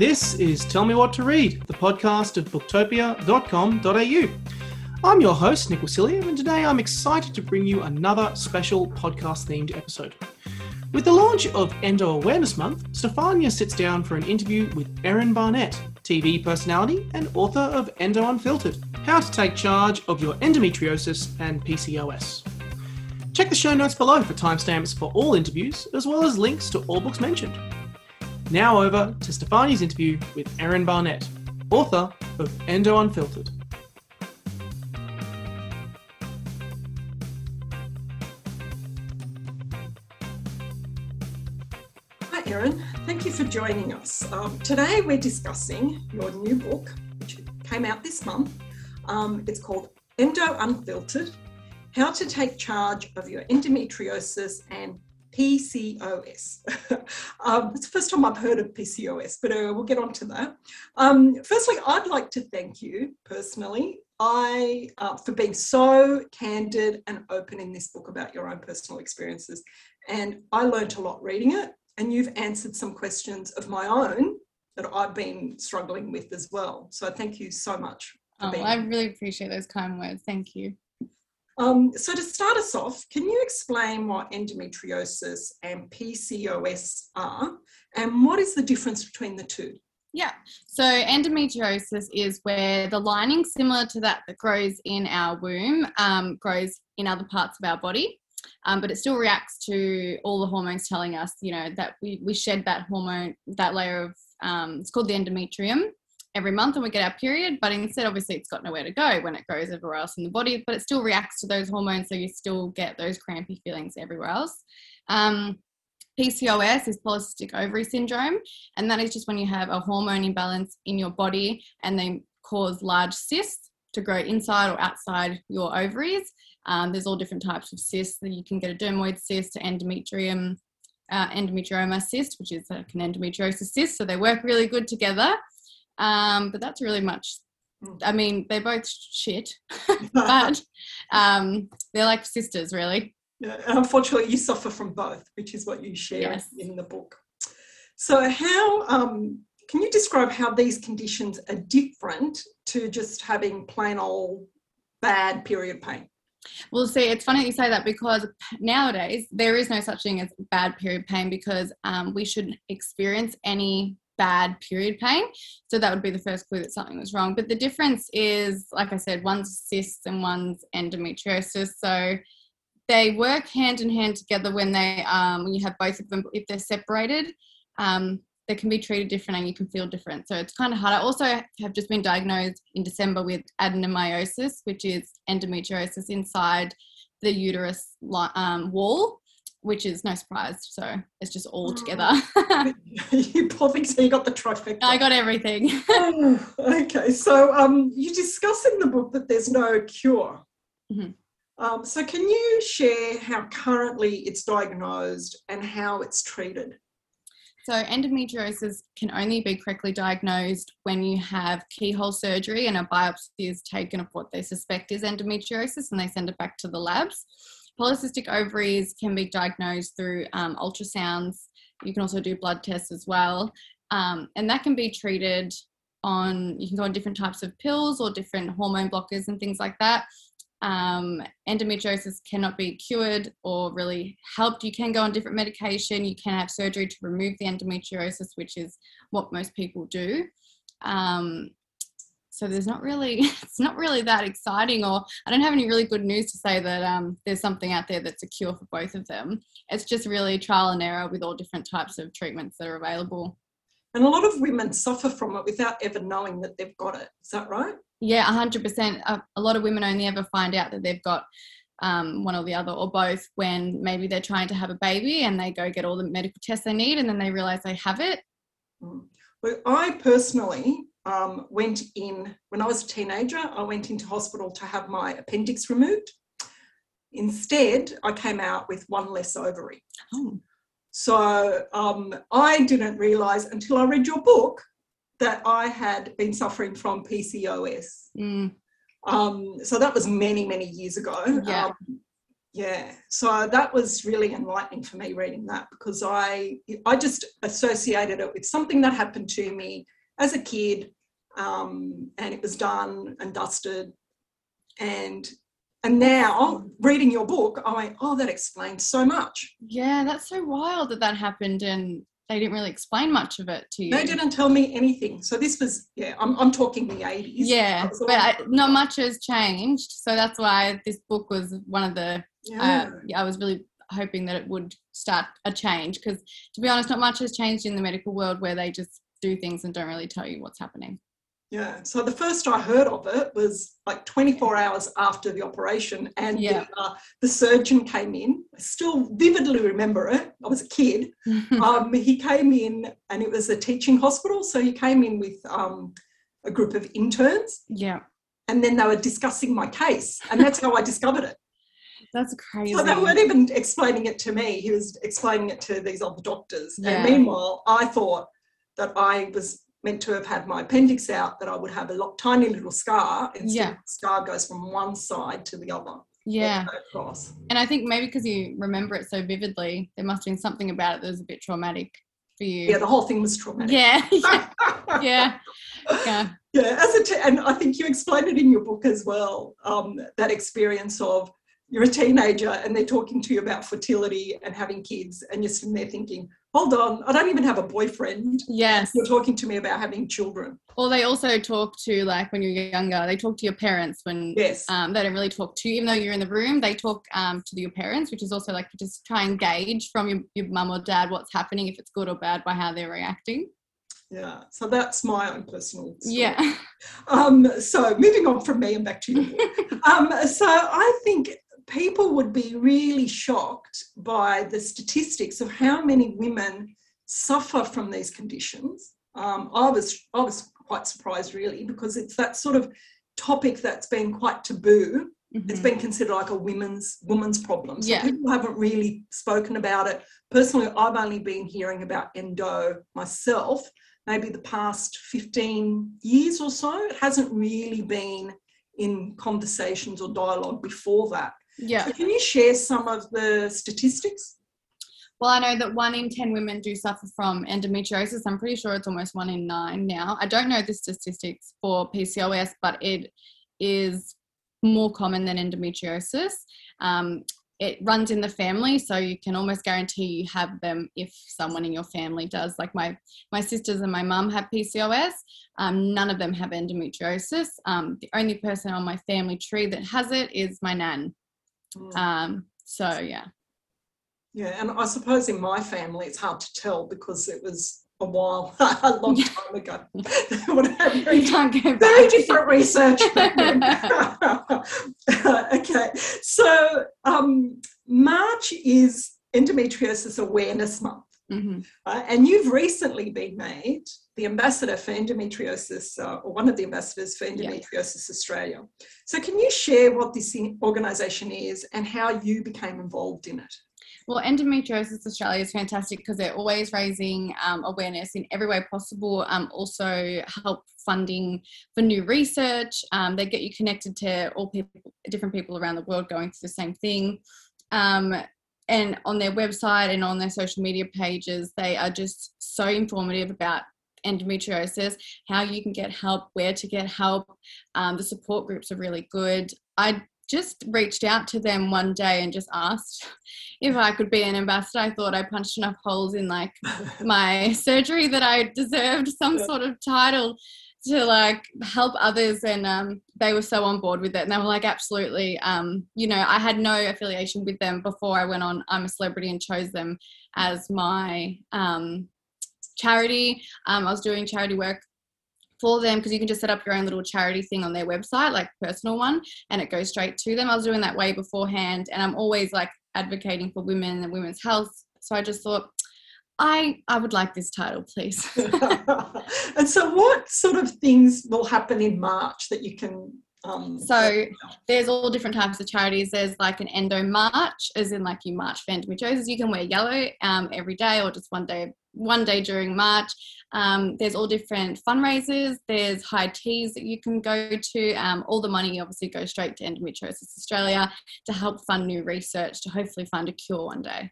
This is Tell Me What to Read, the podcast of booktopia.com.au. I'm your host, Nick Wasiliev, and today I'm excited to bring you another special podcast themed episode. With the launch of Endo Awareness Month, Stefania sits down for an interview with Erin Barnett, TV personality and author of Endo Unfiltered How to Take Charge of Your Endometriosis and PCOS. Check the show notes below for timestamps for all interviews, as well as links to all books mentioned. Now over to Stefania's interview with Erin Barnett, author of Endo Unfiltered. Hi, Erin. Thank you for joining us. Um, today we're discussing your new book, which came out this month. Um, it's called Endo Unfiltered How to Take Charge of Your Endometriosis and PCOS. um, it's the first time I've heard of PCOS, but uh, we'll get on to that. Um, firstly, I'd like to thank you personally. I uh, for being so candid and open in this book about your own personal experiences, and I learned a lot reading it. And you've answered some questions of my own that I've been struggling with as well. So thank you so much. Oh, I really appreciate those kind words. Thank you. Um, so to start us off, can you explain what endometriosis and PCOS are and what is the difference between the two? Yeah, so endometriosis is where the lining, similar to that that grows in our womb, um, grows in other parts of our body. Um, but it still reacts to all the hormones telling us, you know, that we, we shed that hormone, that layer of, um, it's called the endometrium every month and we get our period, but instead, obviously, it's got nowhere to go when it goes everywhere else in the body, but it still reacts to those hormones, so you still get those crampy feelings everywhere else. Um, PCOS is polycystic ovary syndrome, and that is just when you have a hormone imbalance in your body and they cause large cysts to grow inside or outside your ovaries. Um, there's all different types of cysts that you can get a dermoid cyst, endometrium, uh, endometrioma cyst, which is like an endometriosis cyst. So they work really good together. Um, but that's really much. Hmm. I mean, they're both shit, but um, they're like sisters, really. Yeah, unfortunately, you suffer from both, which is what you share yes. in the book. So, how um, can you describe how these conditions are different to just having plain old bad period pain? Well, see, it's funny you say that because nowadays there is no such thing as bad period pain because um, we shouldn't experience any bad period pain. So that would be the first clue that something was wrong. But the difference is, like I said, one's cysts and one's endometriosis. So they work hand in hand together when they um, when you have both of them. If they're separated, um, they can be treated different and you can feel different. So it's kind of hard. I also have just been diagnosed in December with adenomyosis, which is endometriosis inside the uterus um, wall which is no surprise. So it's just all together. you poor thing. So you got the trifecta. I got everything. oh, okay. So um, you discuss in the book that there's no cure. Mm-hmm. Um, so can you share how currently it's diagnosed and how it's treated? So endometriosis can only be correctly diagnosed when you have keyhole surgery and a biopsy is taken of what they suspect is endometriosis and they send it back to the labs. Polycystic ovaries can be diagnosed through um, ultrasounds. You can also do blood tests as well. Um, and that can be treated on, you can go on different types of pills or different hormone blockers and things like that. Um, endometriosis cannot be cured or really helped. You can go on different medication. You can have surgery to remove the endometriosis, which is what most people do. Um, so there's not really it's not really that exciting or i don't have any really good news to say that um, there's something out there that's a cure for both of them. It's just really trial and error with all different types of treatments that are available. And a lot of women suffer from it without ever knowing that they've got it. Is that right? Yeah 100% a, a lot of women only ever find out that they've got um, one or the other or both when maybe they're trying to have a baby and they go get all the medical tests they need and then they realize they have it. Mm. well i personally um, went in, when I was a teenager, I went into hospital to have my appendix removed. Instead, I came out with one less ovary. Oh. So um, I didn't realise until I read your book that I had been suffering from PCOS. Mm. Um, so that was many, many years ago. Yeah. Um, Yeah, so that was really enlightening for me reading that because I I just associated it with something that happened to me as a kid, um, and it was done and dusted, and and now reading your book, I went, oh, that explains so much. Yeah, that's so wild that that happened and they didn't really explain much of it to you. They didn't tell me anything. So this was, yeah, I'm, I'm talking the 80s. Yeah, but I, not much has changed. So that's why this book was one of the, yeah. Uh, I was really hoping that it would start a change because to be honest, not much has changed in the medical world where they just do things and don't really tell you what's happening. Yeah. So the first I heard of it was like 24 hours after the operation, and yeah. the, uh, the, surgeon came in. I still vividly remember it. I was a kid. um, he came in, and it was a teaching hospital. So he came in with um, a group of interns. Yeah. And then they were discussing my case, and that's how I discovered it. That's crazy. So they weren't even explaining it to me. He was explaining it to these other doctors. Yeah. And meanwhile, I thought that I was meant to have had my appendix out that I would have a lot, tiny little scar. And yeah. the scar goes from one side to the other. Yeah. Across. And I think maybe because you remember it so vividly, there must have been something about it that was a bit traumatic for you. Yeah, the whole thing was traumatic. Yeah. yeah. yeah. Yeah. As a t- and I think you explained it in your book as well. Um, that experience of you're a teenager and they're talking to you about fertility and having kids, and you're sitting there thinking, hold on, I don't even have a boyfriend. Yes. You're talking to me about having children. Or they also talk to, like, when you're younger, they talk to your parents when yes. um, they don't really talk to you, even though you're in the room, they talk um, to your parents, which is also like just try and gauge from your, your mum or dad what's happening, if it's good or bad, by how they're reacting. Yeah, so that's my own personal story. Yeah. Um, so moving on from me and back to you. um, so I think people would be really shocked by the statistics of how many women suffer from these conditions. Um, I was I was quite surprised really because it's that sort of topic that's been quite taboo. Mm-hmm. It's been considered like a women's woman's problem. So yeah. people haven't really spoken about it. Personally, I've only been hearing about endo myself, maybe the past 15 years or so. It hasn't really been in conversations or dialogue before that. Yeah. So can you share some of the statistics? Well, I know that one in 10 women do suffer from endometriosis. I'm pretty sure it's almost one in nine now. I don't know the statistics for PCOS, but it is more common than endometriosis. Um, it runs in the family, so you can almost guarantee you have them if someone in your family does. Like my my sisters and my mum have PCOS. Um, none of them have endometriosis. Um, the only person on my family tree that has it is my nan. Mm. Um, so yeah. Yeah, and I suppose in my family it's hard to tell because it was a while, a long time ago. very, very different research. okay, so um, March is Endometriosis Awareness Month. Mm-hmm. Uh, and you've recently been made the ambassador for endometriosis, uh, or one of the ambassadors for Endometriosis yeah. Australia. So, can you share what this organisation is and how you became involved in it? Well, Endometriosis Australia is fantastic because they're always raising um, awareness in every way possible. Um, also, help funding for new research. Um, they get you connected to all people, different people around the world going through the same thing. Um, and on their website and on their social media pages, they are just so informative about endometriosis, how you can get help, where to get help. Um, the support groups are really good. I just reached out to them one day and just asked if I could be an ambassador. I thought I punched enough holes in like my surgery that I deserved some sort of title to like help others and um, they were so on board with it and they were like absolutely um, you know i had no affiliation with them before i went on i'm a celebrity and chose them as my um, charity um, i was doing charity work for them because you can just set up your own little charity thing on their website like personal one and it goes straight to them i was doing that way beforehand and i'm always like advocating for women and women's health so i just thought I I would like this title, please. and so, what sort of things will happen in March that you can? Um, so there's all different types of charities. There's like an endo march, as in like you march for endometriosis. You can wear yellow um, every day or just one day one day during March. Um, there's all different fundraisers. There's high teas that you can go to. Um, all the money obviously goes straight to Endometriosis Australia to help fund new research to hopefully find a cure one day.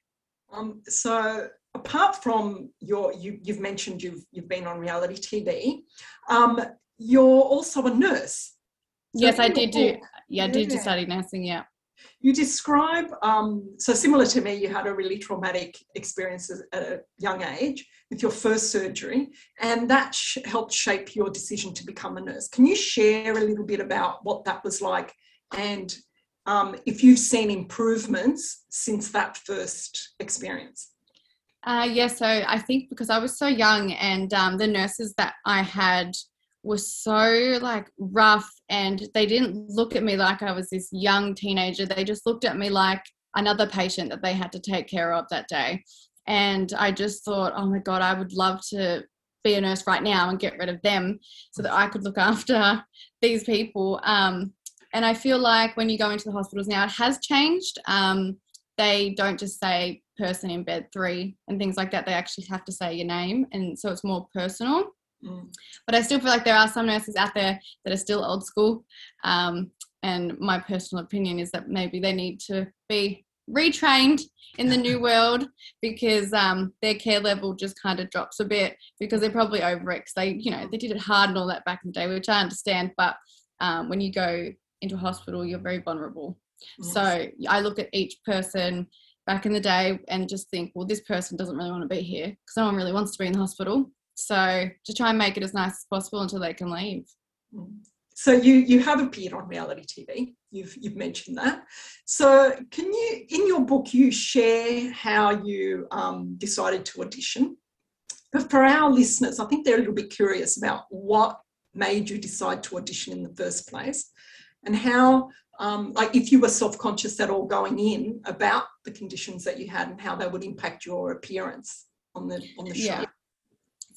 Um, so apart from your, you, have mentioned you've you've been on reality TV. Um, you're also a nurse. So yes, I did do. Yeah, I did study nursing. Yeah. You describe, um, so similar to me, you had a really traumatic experience at a young age with your first surgery, and that sh- helped shape your decision to become a nurse. Can you share a little bit about what that was like and um, if you've seen improvements since that first experience? Uh, yeah, so I think because I was so young and um, the nurses that I had were so like rough and they didn't look at me like I was this young teenager. They just looked at me like another patient that they had to take care of that day. And I just thought, oh my God, I would love to be a nurse right now and get rid of them so that I could look after these people. Um, and I feel like when you go into the hospitals now, it has changed. Um, they don't just say person in bed three and things like that. They actually have to say your name. And so it's more personal. Mm. But I still feel like there are some nurses out there that are still old school. Um, and my personal opinion is that maybe they need to be retrained in the new world because um, their care level just kind of drops a bit because they're probably over it because they, you know, they did it hard and all that back in the day, which I understand. But um, when you go into a hospital, you're very vulnerable. Yes. So I look at each person back in the day and just think, well, this person doesn't really want to be here because no one really wants to be in the hospital. So to try and make it as nice as possible until they can leave. So you you have appeared on reality TV. You've you've mentioned that. So can you in your book you share how you um, decided to audition? But for our listeners, I think they're a little bit curious about what made you decide to audition in the first place, and how um, like if you were self-conscious at all going in about the conditions that you had and how they would impact your appearance on the on the show. Yeah.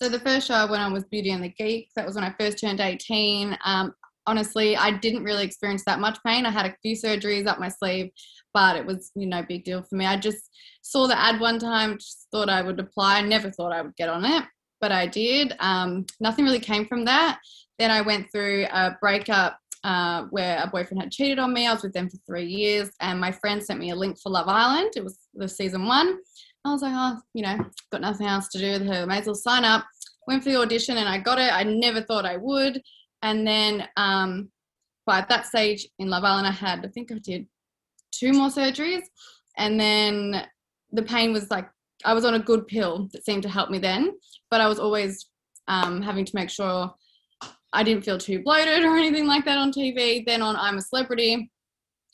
So the first show I went on was Beauty and the Geek. That was when I first turned 18. Um, honestly, I didn't really experience that much pain. I had a few surgeries up my sleeve, but it was you know big deal for me. I just saw the ad one time, just thought I would apply. Never thought I would get on it, but I did. Um, nothing really came from that. Then I went through a breakup uh, where a boyfriend had cheated on me. I was with them for three years, and my friend sent me a link for Love Island. It was the season one. I was like, oh, you know, got nothing else to do with her. May as well sign up. Went for the audition and I got it. I never thought I would. And then um, by that stage in Love Island, I had, I think I did two more surgeries. And then the pain was like, I was on a good pill that seemed to help me then, but I was always um, having to make sure I didn't feel too bloated or anything like that on TV. Then on I'm a Celebrity,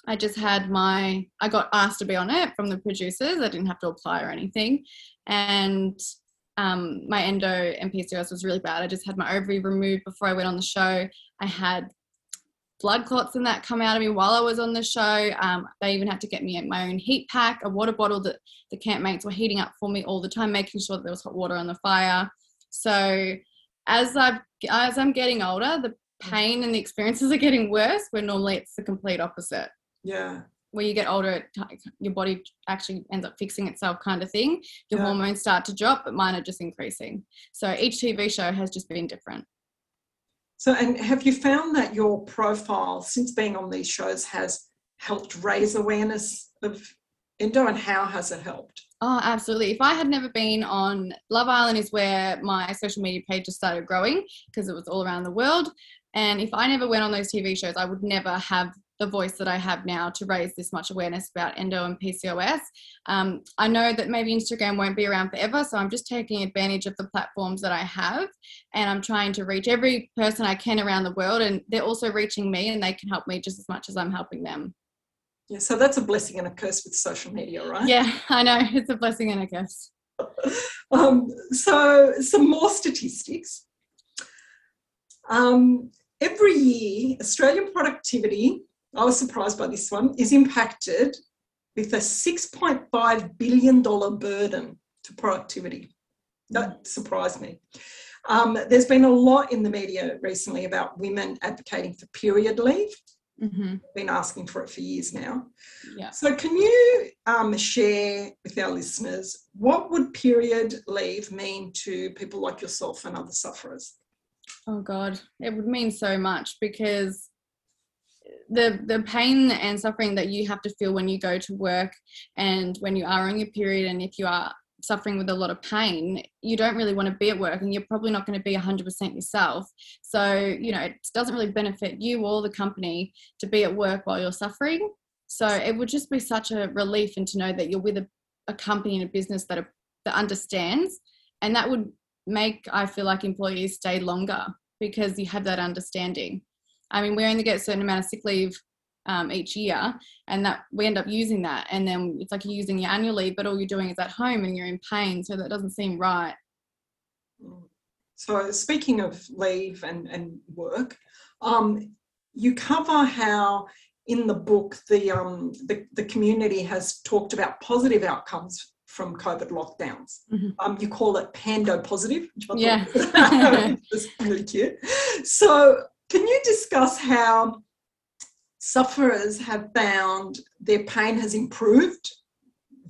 I just had my, I got asked to be on it from the producers. I didn't have to apply or anything. And um, my endo and PCOS was really bad. I just had my ovary removed before I went on the show. I had blood clots and that come out of me while I was on the show. Um, they even had to get me my own heat pack, a water bottle that the campmates were heating up for me all the time, making sure that there was hot water on the fire. So as I as I'm getting older, the pain and the experiences are getting worse. Where normally it's the complete opposite. Yeah. When you get older, your body actually ends up fixing itself, kind of thing. Your yeah. hormones start to drop, but mine are just increasing. So each TV show has just been different. So, and have you found that your profile since being on these shows has helped raise awareness of endo, and how has it helped? Oh, absolutely. If I had never been on Love Island, is where my social media page just started growing because it was all around the world. And if I never went on those TV shows, I would never have the voice that I have now to raise this much awareness about endo and PCOS. Um, I know that maybe Instagram won't be around forever, so I'm just taking advantage of the platforms that I have and I'm trying to reach every person I can around the world. And they're also reaching me and they can help me just as much as I'm helping them. Yeah, so that's a blessing and a curse with social media, right? Yeah, I know. It's a blessing and a curse. um, so, some more statistics. Um, every year, Australian productivity I was surprised by this one, is impacted with a $6.5 billion burden to productivity. That surprised me. Um, there's been a lot in the media recently about women advocating for period leave hmm Been asking for it for years now. Yeah. So, can you um, share with our listeners what would period leave mean to people like yourself and other sufferers? Oh God, it would mean so much because the the pain and suffering that you have to feel when you go to work and when you are on your period and if you are suffering with a lot of pain you don't really want to be at work and you're probably not going to be 100% yourself. So you know it doesn't really benefit you or the company to be at work while you're suffering. So it would just be such a relief and to know that you're with a, a company and a business that are, that understands and that would make i feel like employees stay longer because you have that understanding i mean we only get a certain amount of sick leave um, each year and that we end up using that and then it's like you're using your annual leave but all you're doing is at home and you're in pain so that doesn't seem right So, speaking of leave and, and work, um, you cover how in the book the, um, the the community has talked about positive outcomes from COVID lockdowns. Mhm. Um, you call it pando positive, which I Yeah. was really cute. So, can you discuss how sufferers have found their pain has improved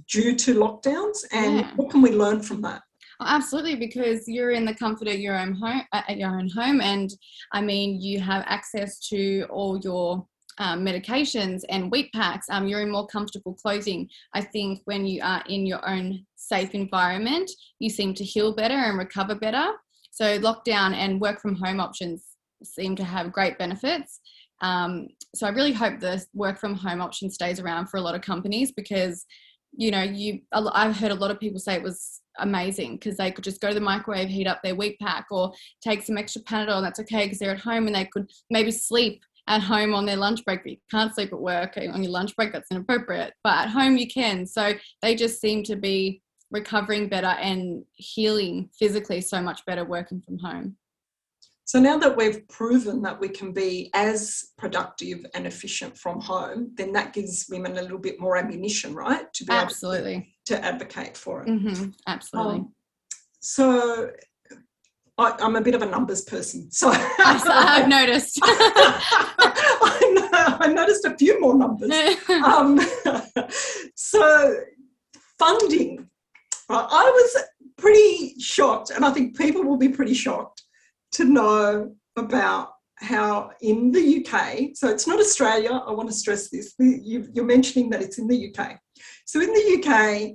due to lockdowns, and Yeah. what can we learn from that? Oh, absolutely, because you're in the comfort of your own home, uh, at your own home, and I mean, you have access to all your um, medications and wheat packs. Um, you're in more comfortable clothing. I think when you are in your own safe environment, you seem to heal better and recover better. So lockdown and work from home options seem to have great benefits. Um, so I really hope the work from home option stays around for a lot of companies because you know you I've heard a lot of people say it was amazing because they could just go to the microwave, heat up their wheat pack, or take some extra Panadol. And that's okay because they're at home and they could maybe sleep at home on their lunch break. But you can't sleep at work on your lunch break. That's inappropriate. But at home you can. So they just seem to be recovering better and healing physically so much better working from home. So now that we've proven that we can be as productive and efficient from home, then that gives women a little bit more ammunition, right? To be Absolutely. able to advocate for it. hmm Absolutely. Um, so I, I'm a bit of a numbers person. So I- I've noticed. I, I noticed a few more numbers. Um, so funding. I was pretty shocked, and I think people will be pretty shocked to know about how in the UK, so it's not Australia, I want to stress this, you, you're mentioning that it's in the UK. So in the UK,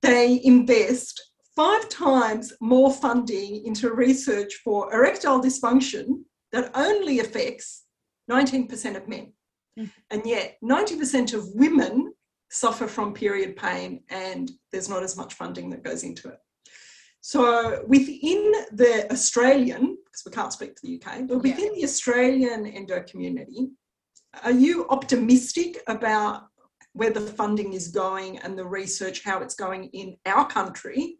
they invest five times more funding into research for erectile dysfunction that only affects 19% of men. Mm. And yet, 90% of women suffer from period pain, and there's not as much funding that goes into it. So, within the Australian, because we can't speak to the UK, but Yeah. within the Australian endo community, are you optimistic about where the funding is going and the research, how it's going in our country?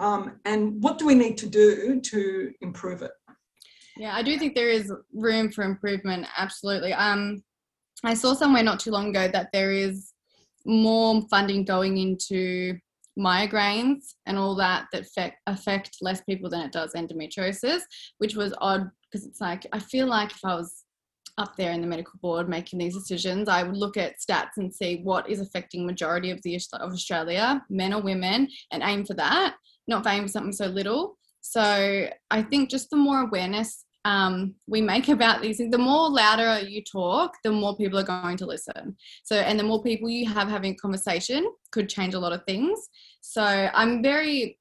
Um, and what do we need to do to improve it? Yeah, I do think there is room for improvement. Absolutely. Um, I saw somewhere not too long ago that there is more funding going into migraines and all that that affect, affect less people than it does endometriosis, which was odd because it's like I feel like if I was up there in the medical board making these decisions, I would look at stats and see what is affecting majority of the of Australia, men or women, and aim for that, not aim for something so little. So I think just the more awareness um, we make about these things, the more louder you talk, the more people are going to listen. So, and the more people you have having a conversation could change a lot of things. So, I'm very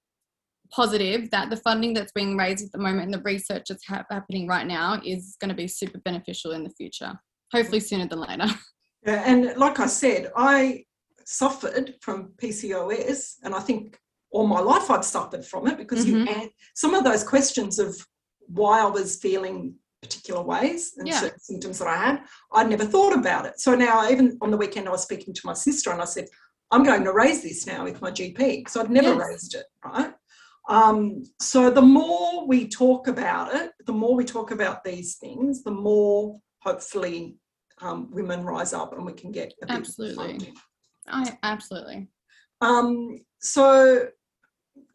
positive that the funding that's being raised at the moment and the research that's ha- happening right now is going to be super beneficial in the future. Hopefully, sooner than later. Yeah, and like I said, I suffered from PCOS, and I think all my life I'd suffered from it because you Mhm. and some of those questions of why I was feeling particular ways and Yeah. certain symptoms that I had, I'd never thought about it. So now, even on the weekend, I was speaking to my sister and I said, I'm going to raise this now with my GP. So I'd never Yes. raised it, right? Um, so the more we talk about it, the more we talk about these things, the more hopefully um, women rise up and we can get a bit Absolutely. I absolutely. Um, so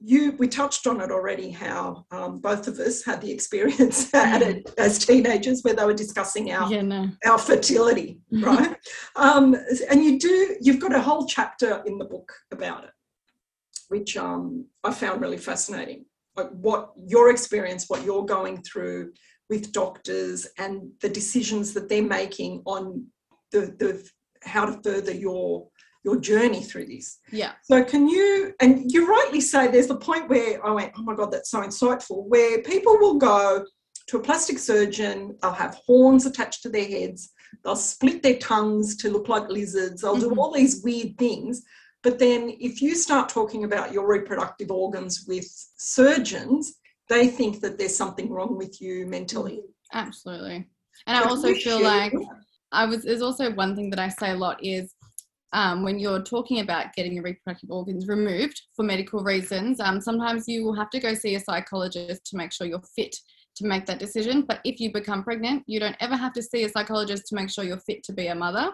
you we touched on it already how um, both of us had the experience at it as teenagers where they were discussing our Yeah, no. our fertility right? Um, and you do you've got a whole chapter in the book about it which um, i found really fascinating. Like what your experience what you're going through with doctors and the decisions that they're making on the, the how to further your your journey through this Yeah. so can you, and you rightly say there's the point where I went, oh my God, that's so insightful, where people will go to a plastic surgeon, they'll have horns attached to their heads, they'll split their tongues to look like lizards, they'll do Mhm. all these weird things. But then if you start talking about your reproductive organs with surgeons, they think that there's something wrong with you mentally. Absolutely. And I also feel like I was there's also one thing that I say a lot is um, when you're talking about getting your reproductive organs removed for medical reasons, um, sometimes you will have to go see a psychologist to make sure you're fit to make that decision. But if you become pregnant, you don't ever have to see a psychologist to make sure you're fit to be a mother,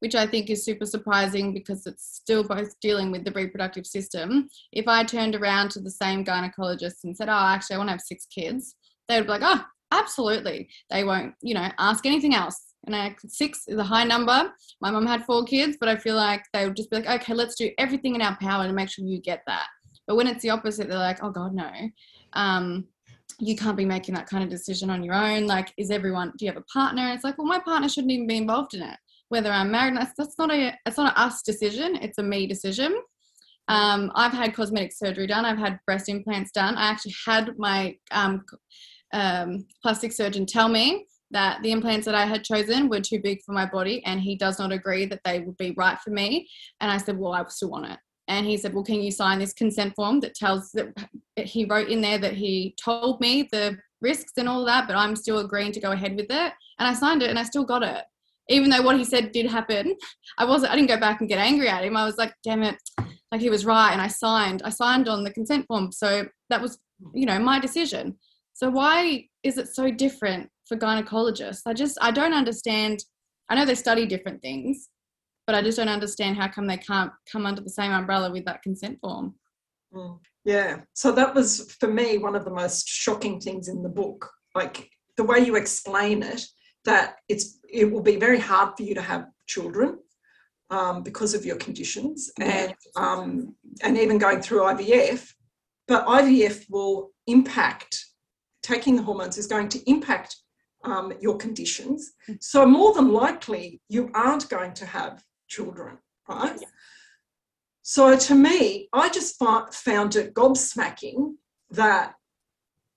which I think is super surprising because it's still both dealing with the reproductive system. If I turned around to the same gynecologist and said, Oh, actually, I want to have six kids, they would be like, Oh, absolutely. They won't, you know, ask anything else. And I, six is a high number. My mom had four kids, but I feel like they would just be like, okay, let's do everything in our power to make sure you get that. But when it's the opposite, they're like, oh God, no. Um, you can't be making that kind of decision on your own. Like, is everyone? Do you have a partner? It's like, well, my partner shouldn't even be involved in it. Whether I'm married, that's, that's not a it's not a us decision. It's a me decision. Um, I've had cosmetic surgery done. I've had breast implants done. I actually had my um, um, plastic surgeon tell me that the implants that I had chosen were too big for my body, and he does not agree that they would be right for me. And I said, well, I still want it. And he said, well, can you sign this consent form that tells that he wrote in there that he told me the risks and all that, but I'm still agreeing to go ahead with it. And I signed it, and I still got it. Even though what he said did happen, I wasn't. I didn't go back and get angry at him. I was like, damn it, like he was right, and I signed. I signed on the consent form, so that was, you know, my decision. So why is it so different for gynecologists? I just I don't understand. I know they study different things, but I just don't understand how come they can't come under the same umbrella with that consent form. Mm. Yeah. So that was for me one of the most shocking things in the book. Like the way you explain it, that it's it will be very hard for you to have children um, because of your conditions and um, and even going through IVF. But IVF will impact taking the hormones is going to impact um, your conditions. So more than likely you aren't going to have children, right? So to me, I just found it gobsmacking that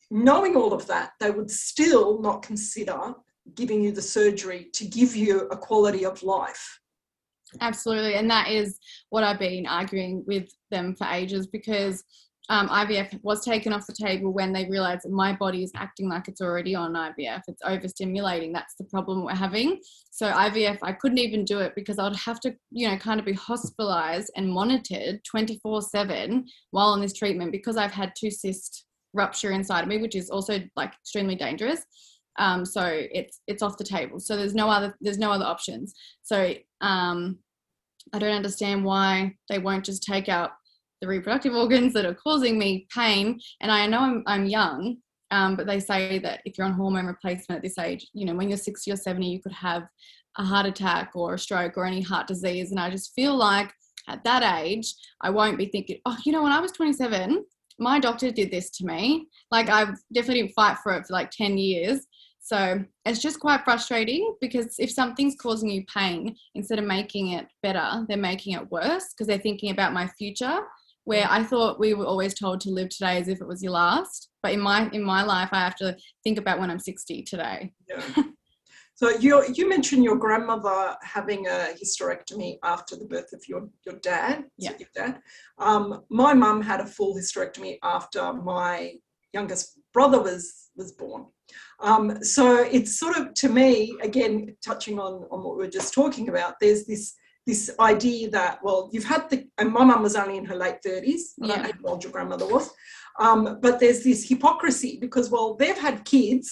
knowing all of that, they would still not consider giving you the surgery to give you a quality of life. Absolutely, and that is what I've been arguing with them for ages because um, IVF was taken off the table when they realised that my body is acting like it's already on IVF. It's overstimulating. That's the problem we're having. So IVF, I couldn't even do it because I would have to, you know, kind of be hospitalised and monitored 24/7 while on this treatment because I've had two cyst rupture inside of me, which is also like extremely dangerous. Um, so it's it's off the table. So there's no other there's no other options. So um, I don't understand why they won't just take out the reproductive organs that are causing me pain. And I know I'm, I'm young, um, but they say that if you're on hormone replacement at this age, you know, when you're 60 or 70, you could have a heart attack or a stroke or any heart disease. And I just feel like at that age, I won't be thinking, oh, you know, when I was 27, my doctor did this to me. Like I definitely didn't fight for it for like 10 years. So it's just quite frustrating because if something's causing you pain, instead of making it better, they're making it worse because they're thinking about my future. Where I thought we were always told to live today as if it was your last, but in my in my life, I have to think about when I'm 60 today. Yeah. so you you mentioned your grandmother having a hysterectomy after the birth of your your dad. Yeah. your dad. Um, my mum had a full hysterectomy after my youngest brother was was born. Um, so it's sort of to me again touching on on what we were just talking about. There's this this idea that well you've had the and my mum was only in her late 30s. I don't know Yeah. how old your grandmother was. Um, but there's this hypocrisy because well they've had kids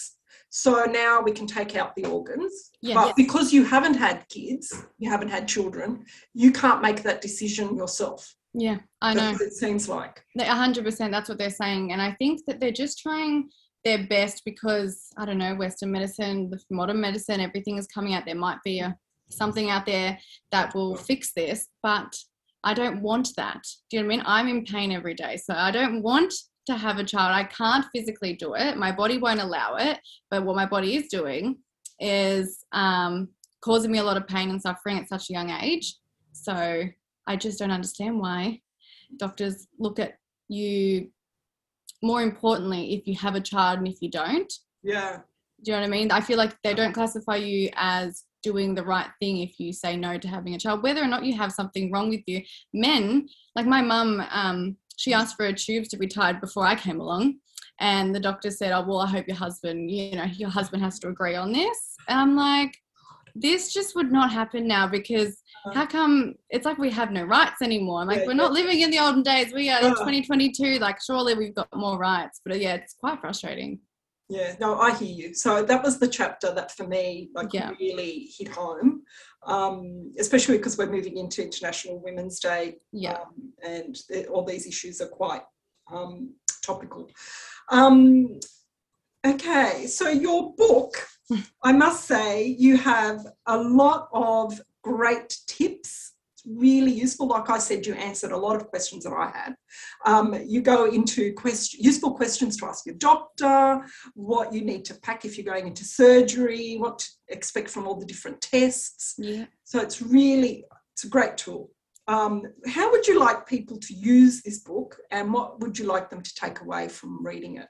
so now we can take out the organs. But because you haven't had kids, you haven't had children, you can't make that decision yourself. Yeah, I know. It seems like. A hundred percent. That's what they're saying, and I think that they're just trying their best because I don't know Western medicine, the modern medicine, everything is coming out. There might be a something out there that will fix this, but I don't want that. Do you know what I mean? I'm in pain every day, so I don't want to have a child. I can't physically do it. My body won't allow it. But what my body is doing is um, causing me a lot of pain and suffering at such a young age. So I just don't understand why doctors look at you more importantly if you have a child and if you don't. Yeah. Do you know what I mean? I feel like they don't classify you as doing the right thing if you say no to having a child, whether or not you have something wrong with you. Men, like my mum, um, she asked for her tubes to be tied before I came along. And the doctor said, Oh, well, I hope your husband, you know, your husband has to agree on this. And I'm like, this just would not happen now because how come it's like we have no rights anymore? Like Yeah, we're not living in the olden days. We are in 2022. Like surely we've got more rights. But yeah, it's quite frustrating. Yeah, no, I hear you. So that was the chapter that for me, like, Yeah. really hit home, um, especially because we're moving into International Women's Day, Yeah. um, and all these issues are quite um, topical. Um, okay, so your book, I must say, you have a lot of great tips. Really useful. Like I said, you answered a lot of questions that I had. Um, you go into question, useful questions to ask your doctor, what you need to pack if you're going into surgery, what to expect from all the different tests. Yeah. So it's really it's a great tool. Um, how would you like people to use this book, and what would you like them to take away from reading it?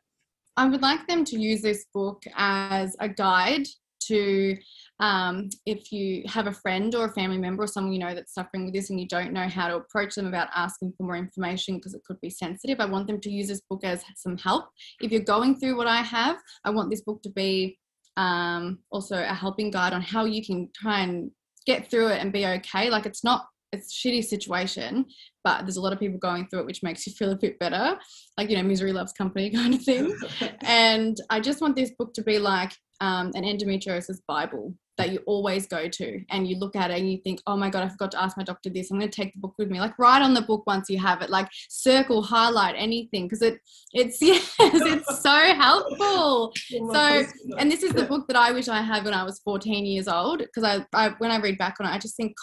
I would like them to use this book as a guide to um, if you have a friend or a family member or someone you know that's suffering with this and you don't know how to approach them about asking for more information because it could be sensitive. I want them to use this book as some help. If you're going through what I have, I want this book to be um, also a helping guide on how you can try and get through it and be okay. Like it's not it's a shitty situation, but there's a lot of people going through it, which makes you feel a bit better. Like, you know, misery loves company kind of thing. and I just want this book to be like um, an endometriosis Bible that you always go to and you look at it and you think, oh my God, I forgot to ask my doctor this. I'm going to take the book with me. Like write on the book once you have it, like circle, highlight anything because it it's yes, it's so helpful. So, And this is the book that I wish I had when I was 14 years old because I, I when I read back on it, I just think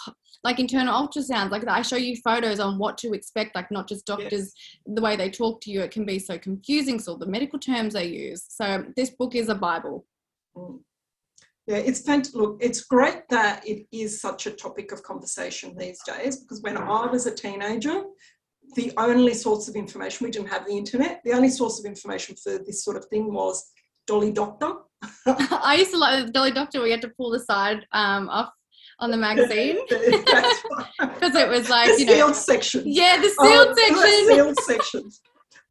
like internal ultrasounds, like I show you photos on what to expect, like not just doctors, the way they talk to you, it can be so confusing. So the medical terms they use. So this book is a Bible. Mm. Yeah, it's fantastic. Look, it's great that it is such a topic of conversation these days because when I was a teenager, the only source of information, we didn't have the internet, the only source of information for this sort of thing was Dolly Doctor. I used to like the Dolly Doctor. We had to pull the side um, off on the magazine because it was like the you know, sealed section. yeah, the Oh, sealed the section. sealed sections.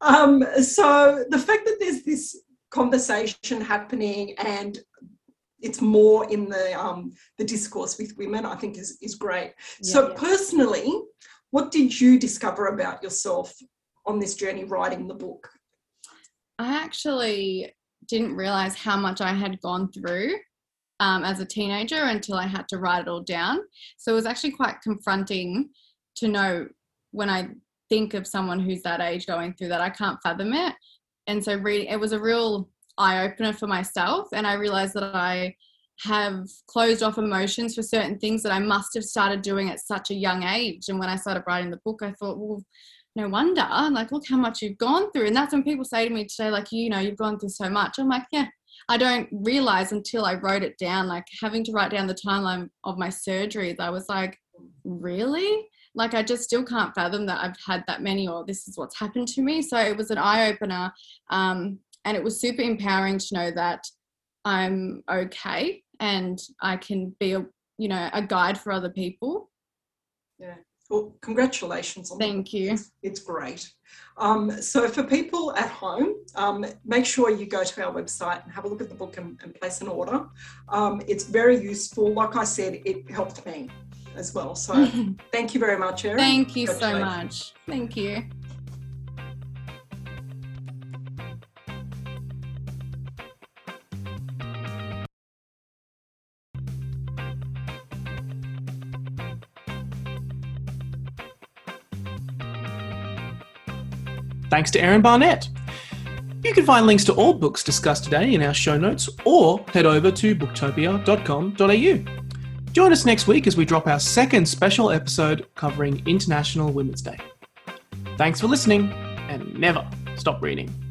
Um, so the fact that there's this conversation happening and it's more in the um, the discourse with women, I think is is great. so Yeah. personally, what did you discover about yourself on this journey writing the book? I actually didn't realize how much I had gone through um, as a teenager until I had to write it all down. So it was actually quite confronting to know when I think of someone who's that age going through that, I can't fathom it. And so reading it was a real eye opener for myself. And I realized that I have closed off emotions for certain things that I must have started doing at such a young age. And when I started writing the book, I thought, well, no wonder. Like, look how much you've gone through. And that's when people say to me today, like, you know, you've gone through so much. I'm like, yeah, I don't realize until I wrote it down, like having to write down the timeline of my surgeries. I was like, really? Like, I just still can't fathom that I've had that many or this is what's happened to me. So it was an eye opener. Um, and it was super empowering to know that I'm okay and I can be a, you know, a guide for other people. Yeah. Well, congratulations on Thank you. It's, it's great. Um, so for people at home, um, make sure you go to our website and have a look at the book and, and place an order. Um, it's very useful. Like I said, it helped me as well. So thank you very much, Erin. Thank you so much. Thank you. Thanks to Erin Barnett. You can find links to all books discussed today in our show notes or head over to booktopia.com.au. Join us next week as we drop our second special episode covering International Women's Day. Thanks for listening and never stop reading.